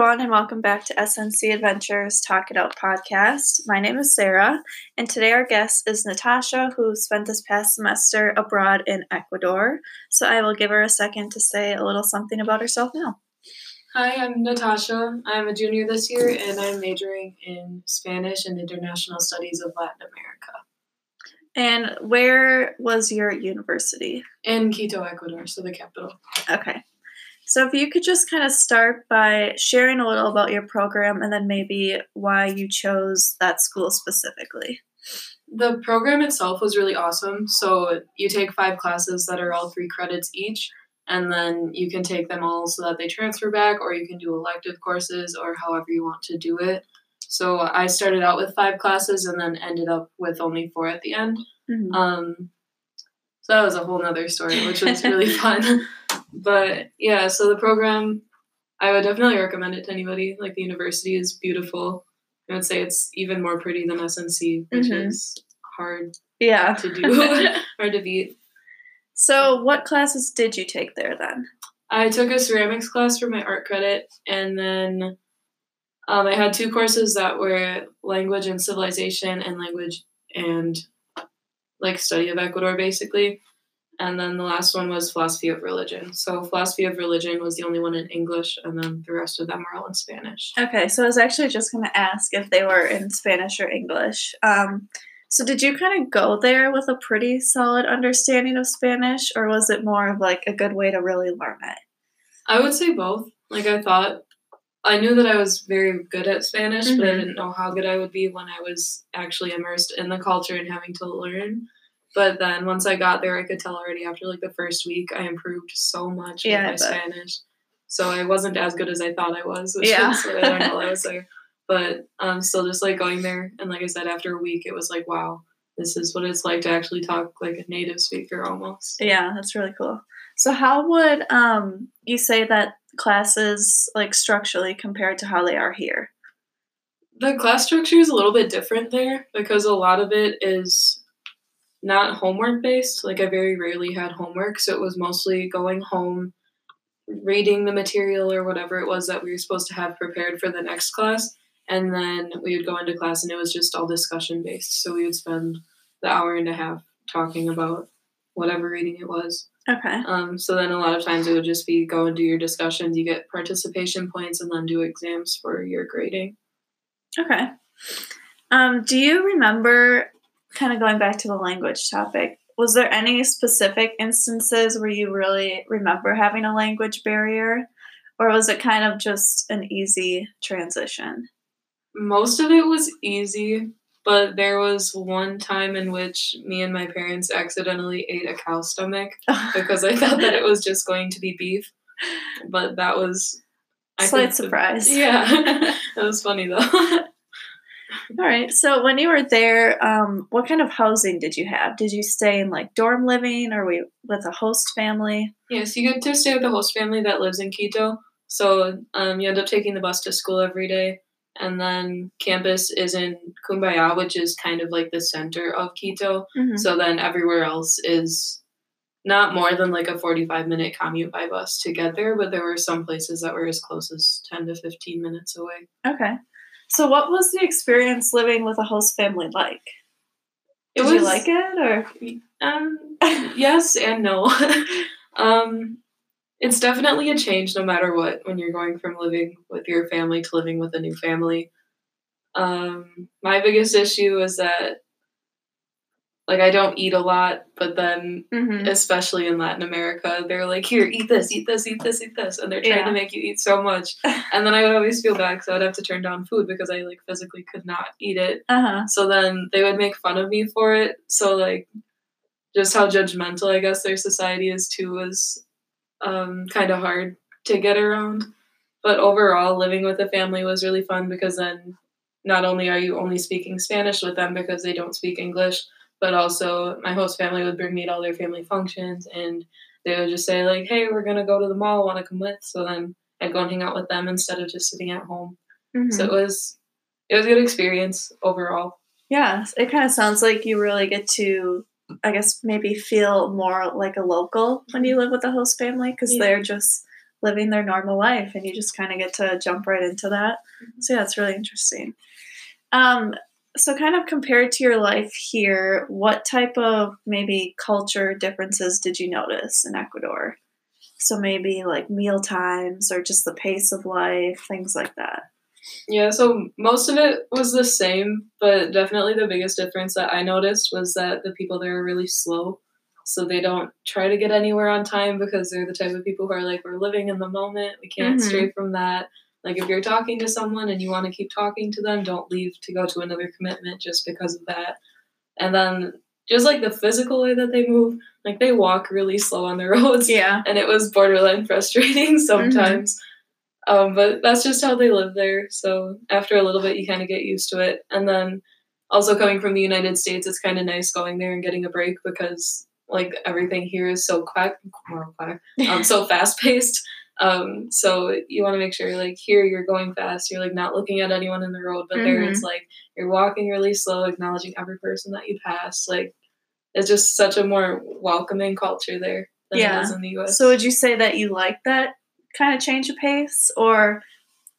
everyone, and welcome back to SNC Adventures Talk It Out podcast. My name is Sarah, and today our guest is Natasha, who spent this past semester abroad in Ecuador. So I will give her a second to say a little something about herself now. Hi, I'm Natasha. I'm a junior this year, and I'm majoring in Spanish and International Studies of Latin America. And where was your university? In Quito, Ecuador, so the capital. Okay. So if you could just kind of start by sharing a little about your program and then maybe why you chose that school specifically. The program itself was really awesome. So you take five classes that are all three credits each, and then you can take them all so that they transfer back, or you can do elective courses or however you want to do it. So I started out with five classes and then ended up with only four at the end. Mm-hmm. Um, that was a whole nother story, which was really fun. But yeah, so the program, I would definitely recommend it to anybody. Like the university is beautiful. I would say it's even more pretty than SNC, which mm-hmm. is hard yeah. to do, hard to beat. So, what classes did you take there then? I took a ceramics class for my art credit, and then um, I had two courses that were language and civilization, and language and like study of Ecuador, basically and then the last one was philosophy of religion. So philosophy of religion was the only one in English, and then the rest of them are all in Spanish. Okay, so I was actually just going to ask if they were in Spanish or English. Um, so did you kind of go there with a pretty solid understanding of Spanish, or was it more of like a good way to really learn it? I would say both. Like I thought, I knew that I was very good at Spanish, mm-hmm. but I mm-hmm. didn't know how good I would be when I was actually immersed in the culture and having to learn. But then once I got there, I could tell already after like the first week, I improved so much yeah, with my Spanish. So I wasn't as good as I thought I was, which yeah. is what I learned while I was there. But um, still, just like going there, and like I said, after a week, it was like, wow, this is what it's like to actually talk like a native speaker almost. Yeah, that's really cool. So how would um, you say that classes like structurally compared to how they are here? The class structure is a little bit different there because a lot of it is not homework based. Like I very rarely had homework, so it was mostly going home, reading the material or whatever it was that we were supposed to have prepared for the next class, and then we would go into class and it was just all discussion based. So we would spend the hour and a half talking about whatever reading it was. Okay. Um, so then a lot of times it would just be go and do your discussions, you get participation points, and then do exams for your grading. Okay. Um, do you remember kind of going back to the language topic, was there any specific instances where you really remember having a language barrier? Or was it kind of just an easy transition? Most of it was easy, but there was one time in which me and my parents accidentally ate a cow stomach because I thought that it was just going to be beef. But that was I slight surprise. Yeah, that was funny though. All right. So when you were there, um, what kind of housing did you have? Did you stay in like dorm living or we with a host family? Yes, you get to stay with a host family that lives in Quito. So um, you end up taking the bus to school every day. And then campus is in Cumbaya, which is kind of like the center of Quito. Mm-hmm. So then everywhere else is not more than like a 45 minute commute by bus to get there, but there were some places that were as close as 10 to 15 minutes away. Okay. So, what was the experience living with a host family like? Did was, you like it, or um, yes and no. um, it's definitely a change, no matter what, when you're going from living with your family to living with a new family. Um, my biggest issue is that like I don't eat a lot, but then mm-hmm. especially in Latin America, they're like, "Here, eat this, eat this, eat this, eat this," and they're trying yeah. to make you eat so much. and then I would always feel bad because I would have to turn down food because I like physically could not eat it. Uh-huh. So then they would make fun of me for it. So like, just how judgmental I guess their society is too was um, kind of hard to get around. But overall, living with a family was really fun because then not only are you only speaking Spanish with them because they don't speak English but also my host family would bring me to all their family functions and they would just say like hey we're gonna go to the mall want to come with so then i'd go and hang out with them instead of just sitting at home mm-hmm. so it was it was a good experience overall yeah it kind of sounds like you really get to i guess maybe feel more like a local when you live with the host family because yeah. they're just living their normal life and you just kind of get to jump right into that. So yeah, it's really interesting. Um, so kind of compared to your life here, what type of maybe culture differences did you notice in Ecuador? So maybe like meal times or just the pace of life, things like that. Yeah, so most of it was the same, but definitely the biggest difference that I noticed was that the people there are really slow. So they don't try to get anywhere on time because they're the type of people who are like, we're living in the moment. We can't Mhm. stray from that. Like, if you're talking to someone and you want to keep talking to them, don't leave to go to another commitment just because of that. And then just like the physical way that they move, like they walk really slow on the roads Yeah. and it was borderline frustrating sometimes. Um, but that's just how they live there. So after a little bit, you kind of get used to it. And then also coming from the United States, it's kind of nice going there and getting a break because like everything here is so quack, quack, um, so fast paced. Um, so you want to make sure like here you're going fast, you're like not looking at anyone in the road, but there it's like you're walking really slow, acknowledging every person that you pass. Like it's just such a more welcoming culture there than Yeah. it is in the US. So would you say that you like that kind of change of pace or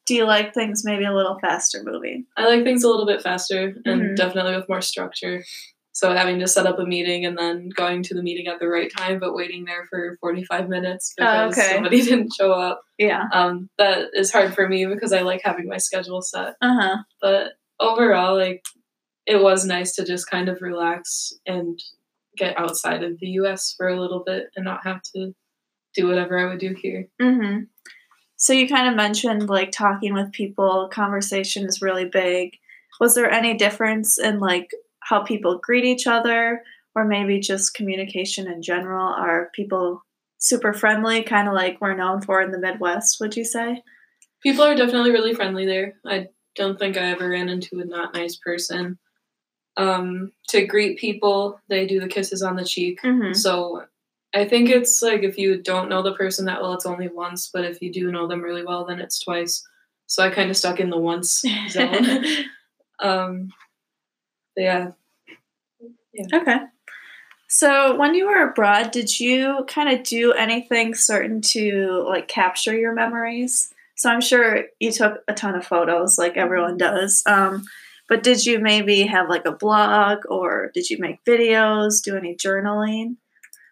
do you like things maybe a little faster moving? I like things a little bit faster and Mhm. definitely with more structure. So having to set up a meeting and then going to the meeting at the right time, but waiting there for 45 minutes Oh, because okay. somebody didn't show up. Yeah. Um, that is hard for me because I like having my schedule set. Uh-huh. But overall, like it was nice to just kind of relax and get outside of the US for a little bit and not have to do whatever I would do here. Mhm. So you kind of mentioned like talking with people, conversation is really big. Was there any difference in like how people greet each other or maybe just communication in general? Are people super friendly, kind of like we're known for in the Midwest, would you say? People are definitely really friendly there. I don't think I ever ran into a not nice person. Um, to greet people, they do the kisses on the cheek. Mhm. So I think it's like if you don't know the person that well, it's only once, but if you do know them really well, then it's twice. So I kind of stuck in the once zone. um, but yeah, Okay. So when you were abroad, did you kind of do anything certain to like capture your memories? So I'm sure you took a ton of photos like everyone does. Um, but did you maybe have like a blog or did you make videos, do any journaling?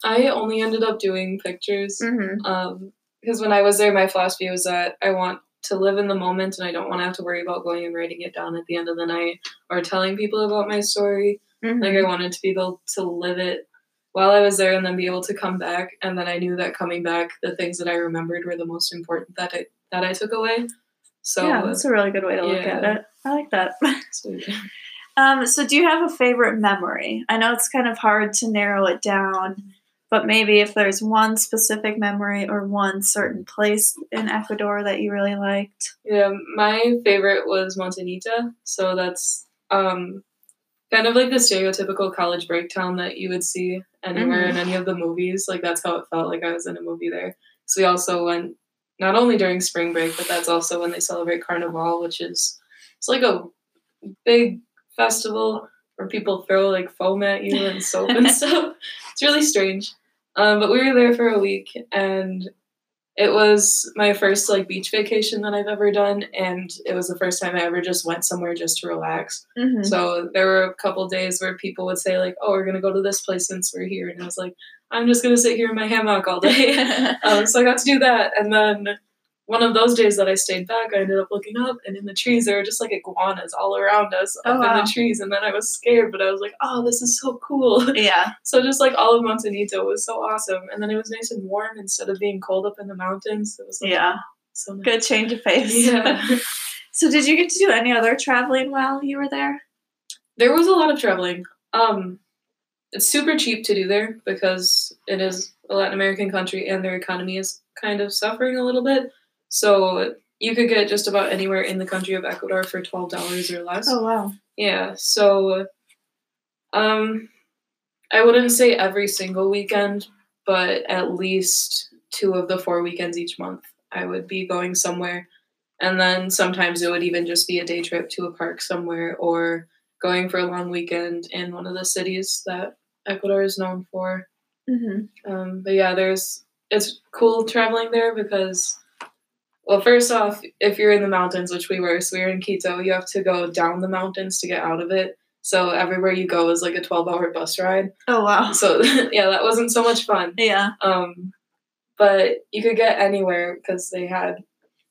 I only ended up doing pictures. Mm-hmm. Um, because when I was there, my philosophy was that I want to live in the moment and I don't want to have to worry about going and writing it down at the end of the night or telling people about my story. Mm-hmm. Like I wanted to be able to live it while I was there and then be able to come back. And then I knew that coming back, the things that I remembered were the most important that I that I took away. So, yeah, that's a really good way to look at it. I like that. so Um, so, do you have a favorite memory? I know it's kind of hard to narrow it down, but maybe if there's one specific memory or one certain place in Ecuador that you really liked. Yeah, my favorite was Montanita. So that's um, kind of like the stereotypical college break town that you would see anywhere in any of the movies. Like that's how it felt like I was in a movie there. So we also went not only during spring break, but that's also when they celebrate Carnival, which is it's like a big festival where people throw like foam at you and soap and stuff. It's really strange. Um, but we were there for a week and it was my first like beach vacation that I've ever done, and it was the first time I ever just went somewhere just to relax. Mm-hmm. So there were a couple days where people would say like, "Oh, we're gonna go to this place since we're here," and I was like, "I'm just gonna sit here in my hammock all day." um, so I got to do that, and then one of those days that I stayed back, I ended up looking up, and in the trees there were just like iguanas all around us Oh, up wow. in the trees, and then I was scared, but I was like, "Oh, this is so cool." yeah. So just like all of Montanita was so awesome, and then it was nice and warm instead of being cold up in the mountains. It was like, Yeah. so nice. Good change of pace. Yeah, so, did you get to do any other traveling while you were there? there was a lot of traveling. Um, it's super cheap to do there because it is a Latin American country and their economy is kind of suffering a little bit. So you could get just about anywhere in the country of Ecuador for twelve dollars or less. Oh, wow. Yeah, so um I wouldn't say every single weekend, but at least two of the four weekends each month I would be going somewhere. And then sometimes it would even just be a day trip to a park somewhere or going for a long weekend in one of the cities that Ecuador is known for. Mm-hmm. Um, but yeah, there's it's cool traveling there because well, first off, if you're in the mountains, which we were, so we were in Quito, you have to go down the mountains to get out of it. So everywhere you go is like a 12 hour bus ride. Oh wow. So yeah, that wasn't so much fun. Yeah. Um, but you could get anywhere because they had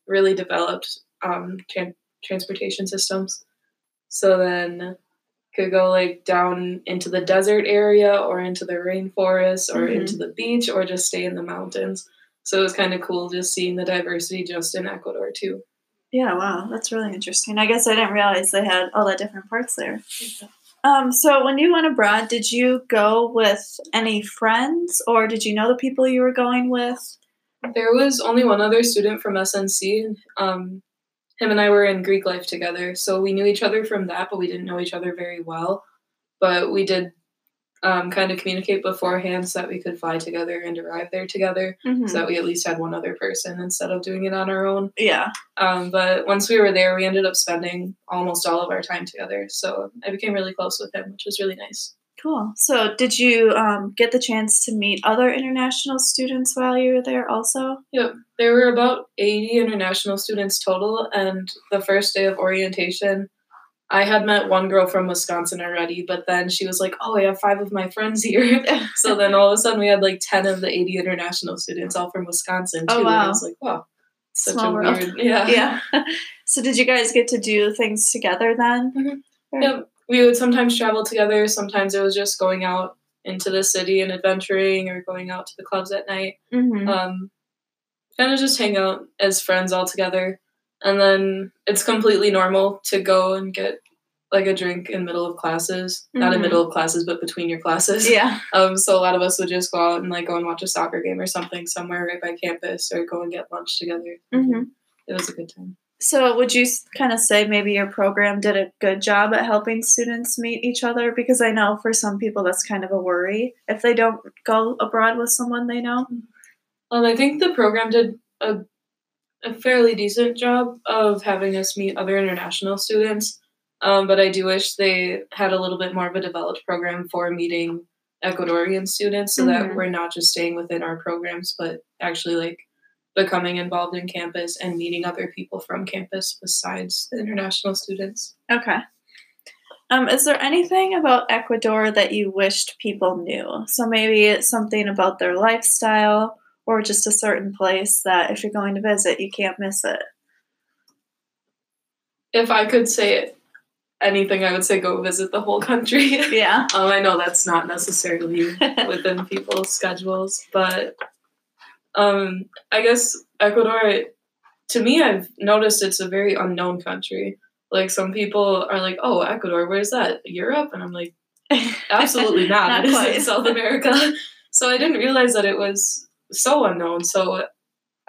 really developed um, tran- transportation systems. So then could go like down into the desert area or into the rainforest or Mhm. into the beach or just stay in the mountains. So it was kind of cool just seeing the diversity just in Ecuador too. Yeah, wow, that's really interesting. I guess I didn't realize they had all the different parts there. Um, so when you went abroad, did you go with any friends or did you know the people you were going with? There was only one other student from SNC. Um, him and I were in Greek life together, so we knew each other from that, but we didn't know each other very well. But we did um, kind of communicate beforehand so that we could fly together and arrive there together, Mhm. so that we at least had one other person instead of doing it on our own. Yeah. Um, but once we were there, we ended up spending almost all of our time together, so I became really close with him, which was really nice. Cool. So did you um, get the chance to meet other international students while you were there also? Yep. There were about 80 international students total, and the first day of orientation, I had met one girl from Wisconsin already, but then she was like, Oh, I have five of my friends here. so then all of a sudden we had like 10 of the 80 international students all from Wisconsin, too. Oh, And I was like, Wow, such Small a world. weird. Yeah. yeah. so did you guys get to do things together then? Mhm. Yeah, we would sometimes travel together. Sometimes it was just going out into the city and adventuring or going out to the clubs at night. Mhm. um, kind of just hang out as friends all together. And then it's completely normal to go and get like a drink in middle of classes, not in Mhm. middle of classes, but between your classes. yeah. Um, so a lot of us would just go out and like go and watch a soccer game or something somewhere right by campus, or go and get lunch together. Mhm. It was a good time. So, would you kind of say maybe your program did a good job at helping students meet each other? Because I know for some people that's kind of a worry if they don't go abroad with someone they know. Um, I think the program did a, a fairly decent job of having us meet other international students. Um, but I do wish they had a little bit more of a developed program for meeting Ecuadorian students so Mhm. that we're not just staying within our programs, but actually like becoming involved in campus and meeting other people from campus besides the international students. Okay. Um, is there anything about Ecuador that you wished people knew? So maybe it's something about their lifestyle or just a certain place that if you're going to visit, you can't miss it. If I could say anything, I would say go visit the whole country. Yeah. Um, I know that's not necessarily within people's schedules, but um, I guess Ecuador, to me, I've noticed it's a very unknown country. Like some people are like, "Oh, Ecuador, where's that? Europe?" And I'm like, "Absolutely not. Not quite. South America." so I didn't realize that it was so unknown. So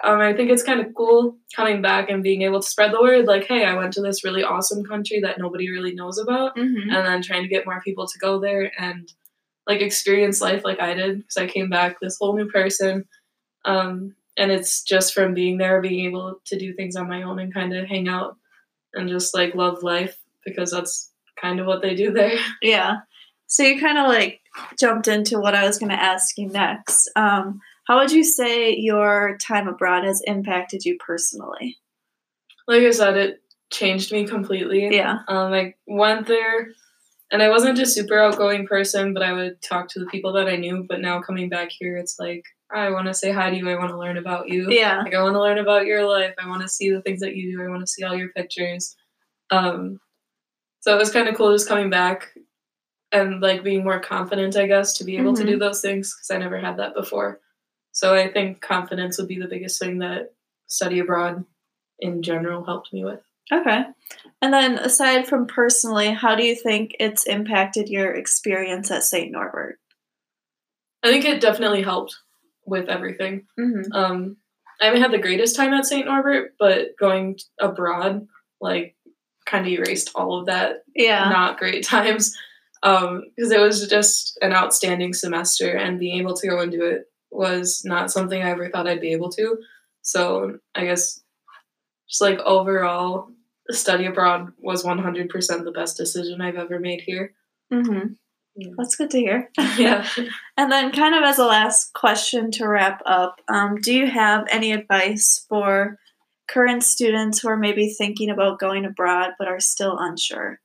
um, I think it's kind of cool coming back and being able to spread the word. Like, hey, I went to this really awesome country that nobody really knows about hmm and then trying to get more people to go there and like experience life like I did because I came back this whole new person. Um, and it's just from being there, being able to do things on my own and kind of hang out and just like love life because that's kind of what they do there. Yeah. So you kind of like jumped into what I was going to ask you next. Um, how would you say your time abroad has impacted you personally? Like I said, it changed me completely. Yeah. Um, I went there, and I wasn't a super outgoing person, but I would talk to the people that I knew. But now coming back here, it's like I want to say hi to you. I want to learn about you. Yeah. Like I want to learn about your life. I want to see the things that you do. I want to see all your pictures. Um, so it was kind of cool just coming back and like being more confident, I guess, to be able to do those things because I never had that before. So I think confidence would be the biggest thing that study abroad in general helped me with. Okay. And then aside from personally, how do you think it's impacted your experience at St. Norbert? I think it definitely helped with everything. Mm-hmm. Um, I haven't had the greatest time at St. Norbert, but going abroad, like, kind of erased all of that Yeah. not great times because it was just an outstanding semester and being able to go and do it was not something I ever thought I'd be able to. So I guess just like overall, study abroad was 100% the best decision I've ever made here. Mm-hmm. Yeah. That's good to hear. yeah. And then, kind of as a last question to wrap up, um, do you have any advice for current students who are maybe thinking about going abroad but are still unsure?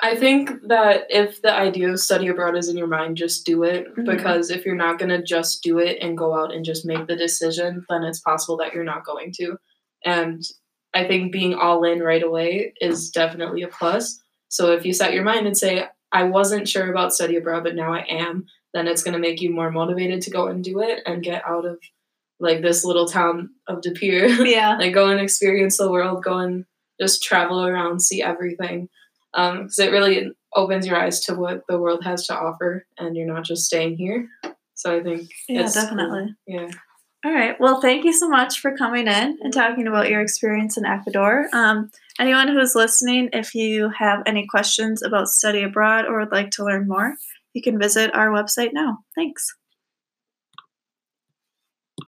I think that if the idea of study abroad is in your mind, just do it. Mhm. Because if you're not going to just do it and go out and just make the decision, then it's possible that you're not going to. And I think being all in right away is definitely a plus. So if you set your mind and say, I wasn't sure about study abroad, but now I am, then it's going to make you more motivated to go and do it and get out of like this little town of De Pere. Yeah. like go and experience the world, go and just travel around, see everything. Because it really opens your eyes to what the world has to offer, and you're not just staying here. So I think Yeah, it's cool. definitely. Yeah. All right. Well, thank you so much for coming in and talking about your experience in Ecuador. Um, anyone who is listening, if you have any questions about study abroad or would like to learn more, you can visit our website now. Thanks.